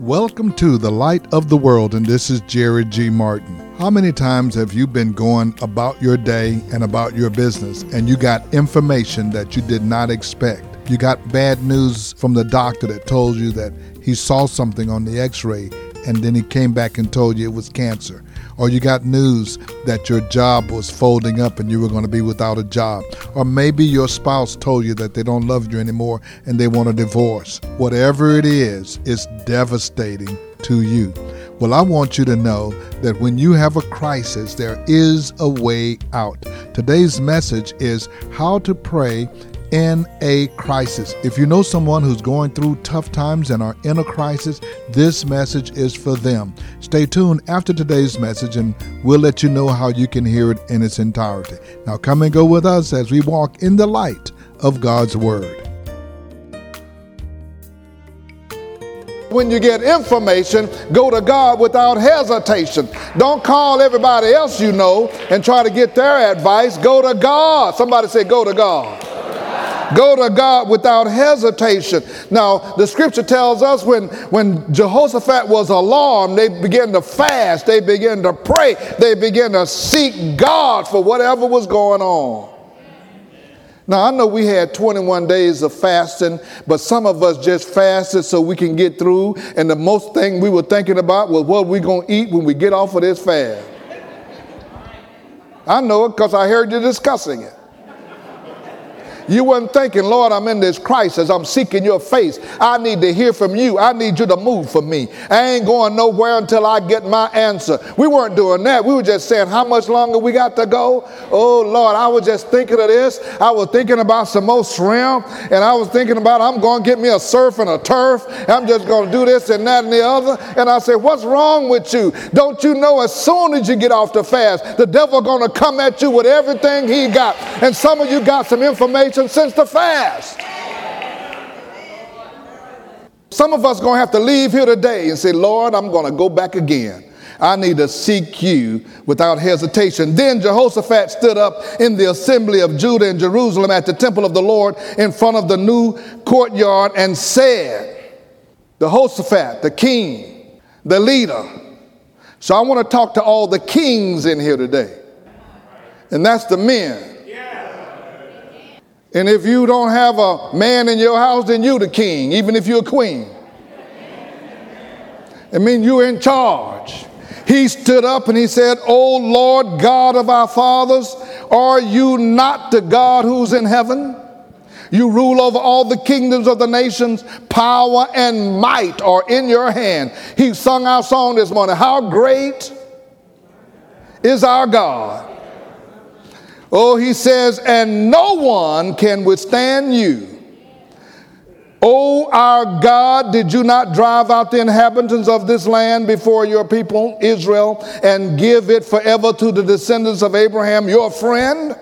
Welcome to the light of the world, and this is Jerry G. Martin. How many times have you been going about your day and about your business and you got information that you did not expect? You got bad news from the doctor that told you that he saw something on the x ray and then he came back and told you it was cancer. Or you got news that your job was folding up and you were going to be without a job. Or maybe your spouse told you that they don't love you anymore and they want a divorce. Whatever it is, it's devastating to you. Well, I want you to know that when you have a crisis, there is a way out. Today's message is how to pray in a crisis. If you know someone who's going through tough times and are in a crisis, this message is for them. Stay tuned after today's message and we'll let you know how you can hear it in its entirety. Now, come and go with us as we walk in the light of God's Word. When you get information, go to God without hesitation. Don't call everybody else you know and try to get their advice. Go to God. Somebody say, Go to God. Go to God without hesitation. Now, the scripture tells us when, when Jehoshaphat was alarmed, they began to fast, they began to pray, they began to seek God for whatever was going on. Now, I know we had 21 days of fasting, but some of us just fasted so we can get through. And the most thing we were thinking about was what we're going to eat when we get off of this fast. I know it because I heard you discussing it. You weren't thinking, Lord, I'm in this crisis. I'm seeking your face. I need to hear from you. I need you to move for me. I ain't going nowhere until I get my answer. We weren't doing that. We were just saying, how much longer we got to go? Oh, Lord, I was just thinking of this. I was thinking about some more shrimp, and I was thinking about I'm going to get me a surf and a turf. I'm just going to do this and that and the other. And I said, what's wrong with you? Don't you know as soon as you get off the fast, the devil going to come at you with everything he got. And some of you got some information since the fast. Some of us going to have to leave here today and say, Lord, I'm going to go back again. I need to seek you without hesitation. Then Jehoshaphat stood up in the assembly of Judah and Jerusalem at the temple of the Lord in front of the new courtyard and said, Jehoshaphat, the king, the leader. So I want to talk to all the kings in here today. And that's the men. And if you don't have a man in your house, then you the king, even if you're a queen. I mean, you're in charge. He stood up and he said, O Lord God of our fathers, are you not the God who's in heaven? You rule over all the kingdoms of the nations. Power and might are in your hand. He sung our song this morning. How great is our God? Oh, he says, and no one can withstand you. Oh, our God, did you not drive out the inhabitants of this land before your people, Israel, and give it forever to the descendants of Abraham, your friend?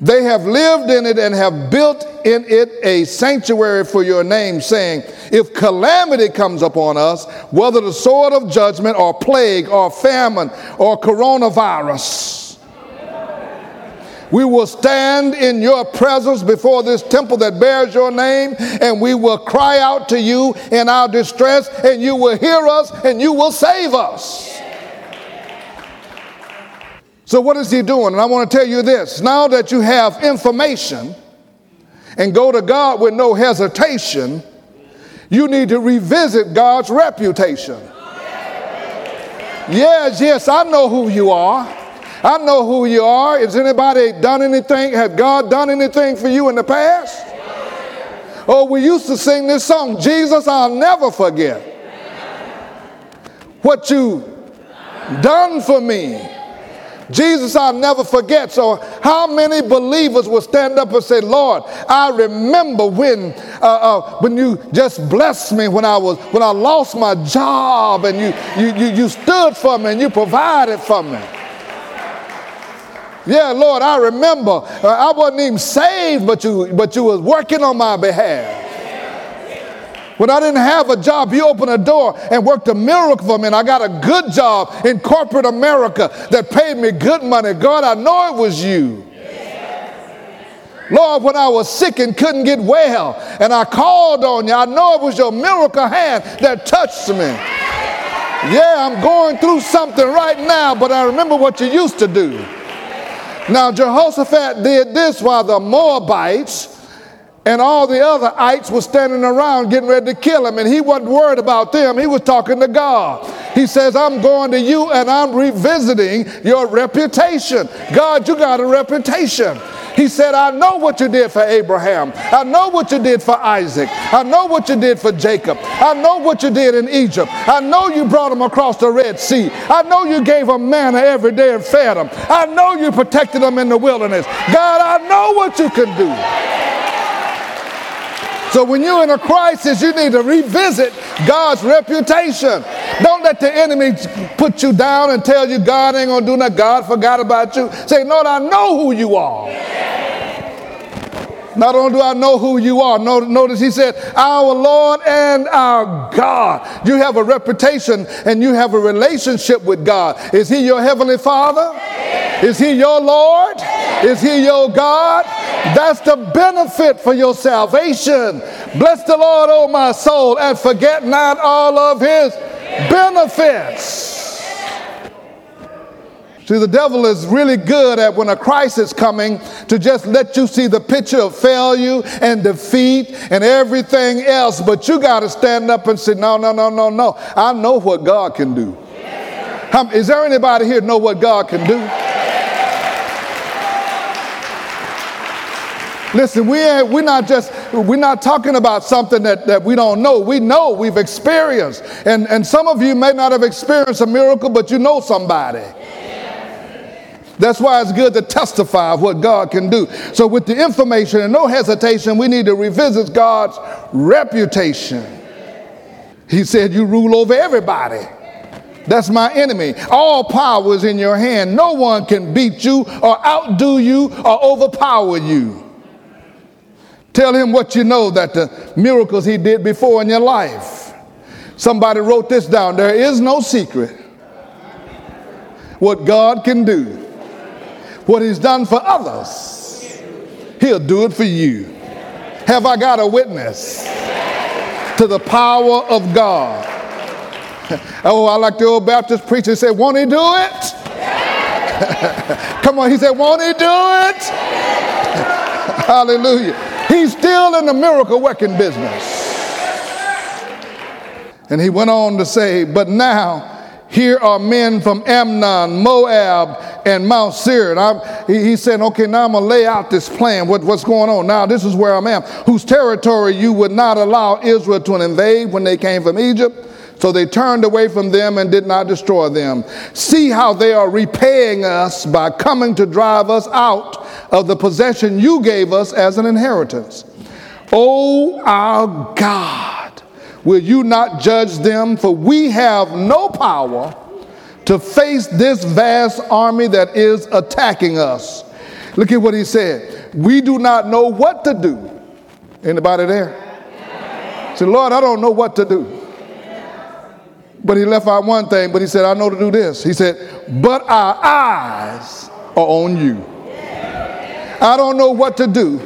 They have lived in it and have built in it a sanctuary for your name, saying, If calamity comes upon us, whether the sword of judgment or plague or famine or coronavirus, we will stand in your presence before this temple that bears your name, and we will cry out to you in our distress, and you will hear us and you will save us. So, what is he doing? And I want to tell you this now that you have information and go to God with no hesitation, you need to revisit God's reputation. Yes, yes, I know who you are. I know who you are. Has anybody done anything? Has God done anything for you in the past? Oh, we used to sing this song, Jesus, I'll never forget what you done for me. Jesus, I'll never forget. So, how many believers will stand up and say, Lord, I remember when, uh, uh, when you just blessed me when I was when I lost my job and you, you, you, you stood for me and you provided for me. Yeah, Lord, I remember uh, I wasn't even saved, but you, but you was working on my behalf. When I didn't have a job, you opened a door and worked a miracle for me, and I got a good job in corporate America that paid me good money. God, I know it was you. Lord, when I was sick and couldn't get well, and I called on you, I know it was your miracle hand that touched me. Yeah, I'm going through something right now, but I remember what you used to do. Now, Jehoshaphat did this while the Moabites and all the other ites were standing around getting ready to kill him, and he wasn't worried about them. He was talking to God. He says, I'm going to you and I'm revisiting your reputation. God, you got a reputation. He said, I know what you did for Abraham. I know what you did for Isaac. I know what you did for Jacob. I know what you did in Egypt. I know you brought them across the Red Sea. I know you gave them manna every day and fed them. I know you protected them in the wilderness. God, I know what you can do. So when you're in a crisis, you need to revisit God's reputation. Don't let the enemy put you down and tell you God ain't gonna do nothing. God forgot about you. Say, Lord, I know who you are. Not only do I know who you are, notice he said, Our Lord and our God. You have a reputation and you have a relationship with God. Is he your heavenly Father? Is he your Lord? Is he your God? That's the benefit for your salvation. Bless the Lord, O my soul, and forget not all of his benefits. See, the devil is really good at when a crisis coming to just let you see the picture of failure and defeat and everything else. But you got to stand up and say, no, no, no, no, no. I know what God can do. Is there anybody here know what God can do? Listen, we ain't, we're not just, we're not talking about something that, that we don't know. We know, we've experienced. And, and some of you may not have experienced a miracle, but you know somebody. That's why it's good to testify of what God can do. So, with the information and no hesitation, we need to revisit God's reputation. He said, You rule over everybody. That's my enemy. All power is in your hand. No one can beat you or outdo you or overpower you. Tell him what you know that the miracles he did before in your life. Somebody wrote this down. There is no secret what God can do. What he's done for others, he'll do it for you. Have I got a witness to the power of God? oh, I like the old Baptist preacher said, Won't he do it? Come on, he said, Won't he do it? Hallelujah. He's still in the miracle working business. And he went on to say, But now here are men from Ammon, Moab, and Mount Seir. He, he, said, Okay, now I'm going to lay out this plan. What, what's going on? Now, this is where I'm at. Whose territory you would not allow Israel to invade when they came from Egypt. So they turned away from them and did not destroy them. See how they are repaying us by coming to drive us out of the possession you gave us as an inheritance. Oh, our God, will you not judge them? For we have no power to face this vast army that is attacking us. Look at what he said. We do not know what to do. Anybody there? Say, Lord, I don't know what to do. But he left out one thing, but he said, I know to do this. He said, But our eyes are on you. I don't know what to do,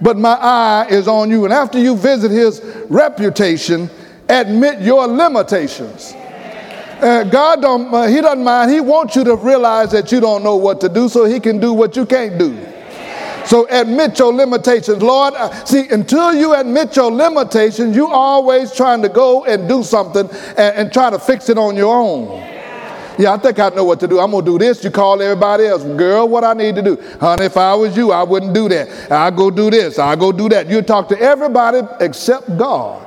but my eye is on you. And after you visit his reputation, admit your limitations. Uh, God don't, uh, he doesn't mind. He wants you to realize that you don't know what to do so he can do what you can't do. So admit your limitations. Lord, uh, see, until you admit your limitations, you always trying to go and do something and, and try to fix it on your own. Yeah, I think I know what to do. I'm going to do this. You call everybody else. Girl, what I need to do. Honey, if I was you, I wouldn't do that. i go do this. i go do that. You talk to everybody except God.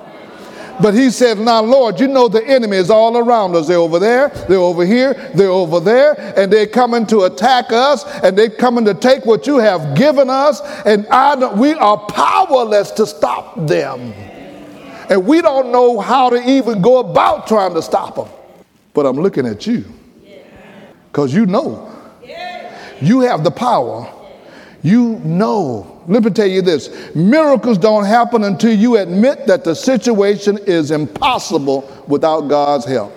But he said, Now, Lord, you know the enemy is all around us. They're over there, they're over here, they're over there, and they're coming to attack us, and they're coming to take what you have given us, and I we are powerless to stop them. And we don't know how to even go about trying to stop them. But I'm looking at you because you know. You have the power. You know. Let me tell you this miracles don't happen until you admit that the situation is impossible without God's help.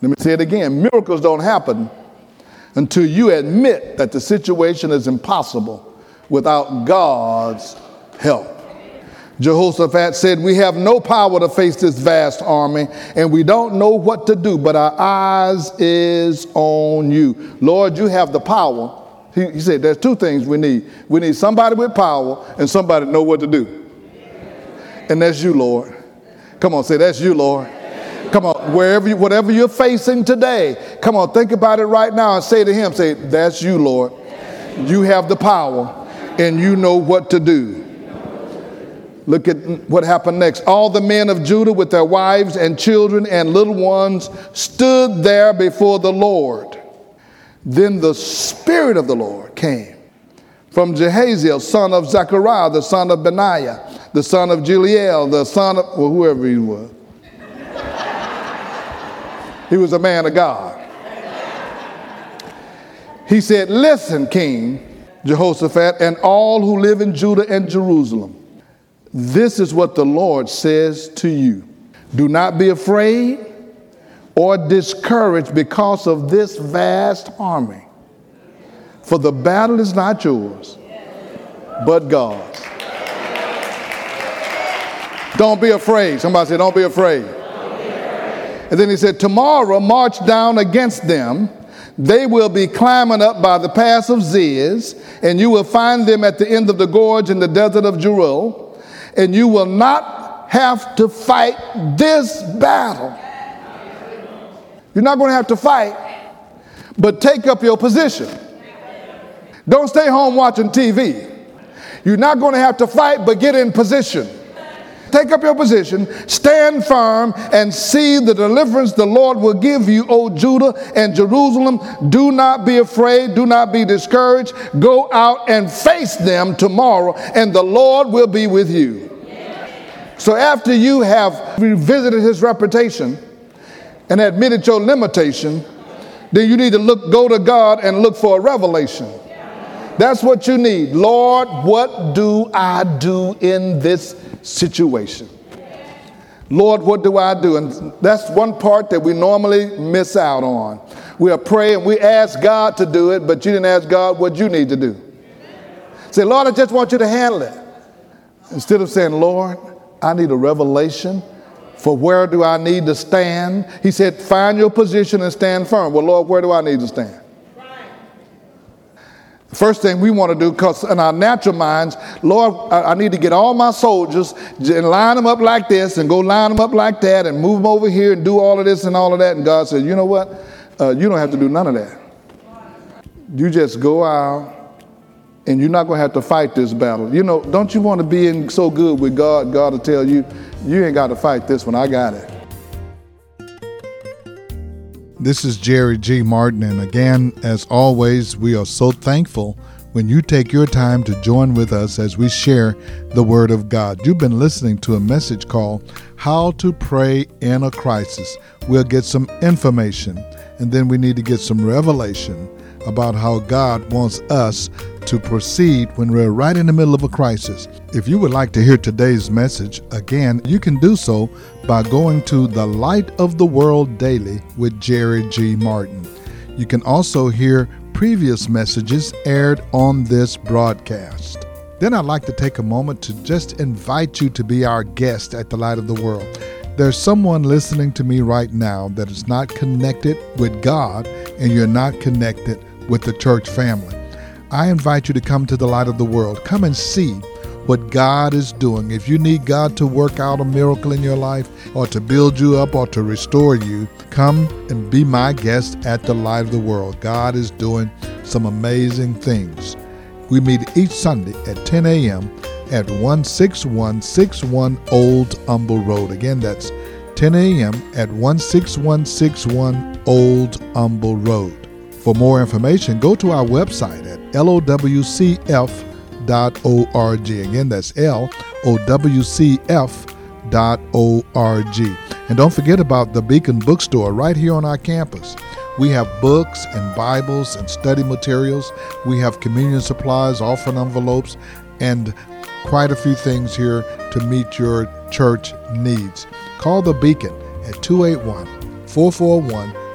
Let me say it again miracles don't happen until you admit that the situation is impossible without God's help. Jehoshaphat said, We have no power to face this vast army, and we don't know what to do, but our eyes is on you. Lord, you have the power. He, he said, There's two things we need. We need somebody with power and somebody know what to do. And that's you, Lord. Come on, say, That's you, Lord. Come on, wherever you, whatever you're facing today, come on, think about it right now and say to him, say, That's you, Lord. You have the power and you know what to do. Look at what happened next. All the men of Judah with their wives and children and little ones stood there before the Lord. Then the Spirit of the Lord came from Jehaziel, son of Zechariah, the son of Benaiah, the son of Jeiel, the son of well, whoever he was. he was a man of God. He said, Listen, King Jehoshaphat, and all who live in Judah and Jerusalem. This is what the Lord says to you Do not be afraid or discouraged because of this vast army, for the battle is not yours, but God's. Don't be afraid. Somebody said, Don't be afraid. And then he said, Tomorrow march down against them. They will be climbing up by the pass of Ziz, and you will find them at the end of the gorge in the desert of Jeruel and you will not have to fight this battle. You're not going to have to fight, but take up your position. Don't stay home watching TV. You're not going to have to fight, but get in position. Take up your position, stand firm, and see the deliverance the Lord will give you, O Judah and Jerusalem. Do not be afraid, do not be discouraged. Go out and face them tomorrow, and the Lord will be with you. So after you have revisited his reputation and admitted your limitation, then you need to look, go to God and look for a revelation. That's what you need. Lord, what do I do in this situation? Lord, what do I do? And that's one part that we normally miss out on. We are praying, we ask God to do it, but you didn't ask God what you need to do. Say, Lord, I just want you to handle it. Instead of saying, Lord, I need a revelation for where do I need to stand. He said, Find your position and stand firm. Well, Lord, where do I need to stand? First thing we want to do, because in our natural minds, Lord, I, I, need to get all my soldiers and line them up like this and go line them up like that and move them over here and do all of this and all of that. And God said, You know what? Uh, you don't have to do none of that. You just go out and you're not going to have to fight this battle. You know, don't you want to be in so good with God, God will tell you, you ain't got to fight this one, I got it. This is Jerry G. Martin, and again, as always, we are so thankful when you take your time to join with us as we share the Word of God. You've been listening to a message called How to Pray in a Crisis. We'll get some information, and then we need to get some revelation about how God wants us to proceed when we're right in the middle of a crisis. If you would like to hear today's message, again, you can do so by going to The Light of the World Daily with Jerry G. Martin. You can also hear previous messages aired on this broadcast. Then I'd like to take a moment to just invite you to be our guest at the Light of the World. There's someone listening to me right now that is not connected with God, and you're not connected with the church family. I invite you to come to the light of the world. Come and see what God is doing. If you need God to work out a miracle in your life, or to build you up, or to restore you, come and be my guest at the light of the world. God is doing some amazing things. We meet each Sunday at 10 a.m. at 16161 Old Humble Road. Again, that's 10 a.m. at 16161 Old Humble Road. For more information, go to our website at lowcf.org. Again, that's lowcf.org. And don't forget about the Beacon Bookstore right here on our campus. We have books and Bibles and study materials. We have communion supplies, offering envelopes, and quite a few things here to meet your church needs. Call the Beacon at 281 441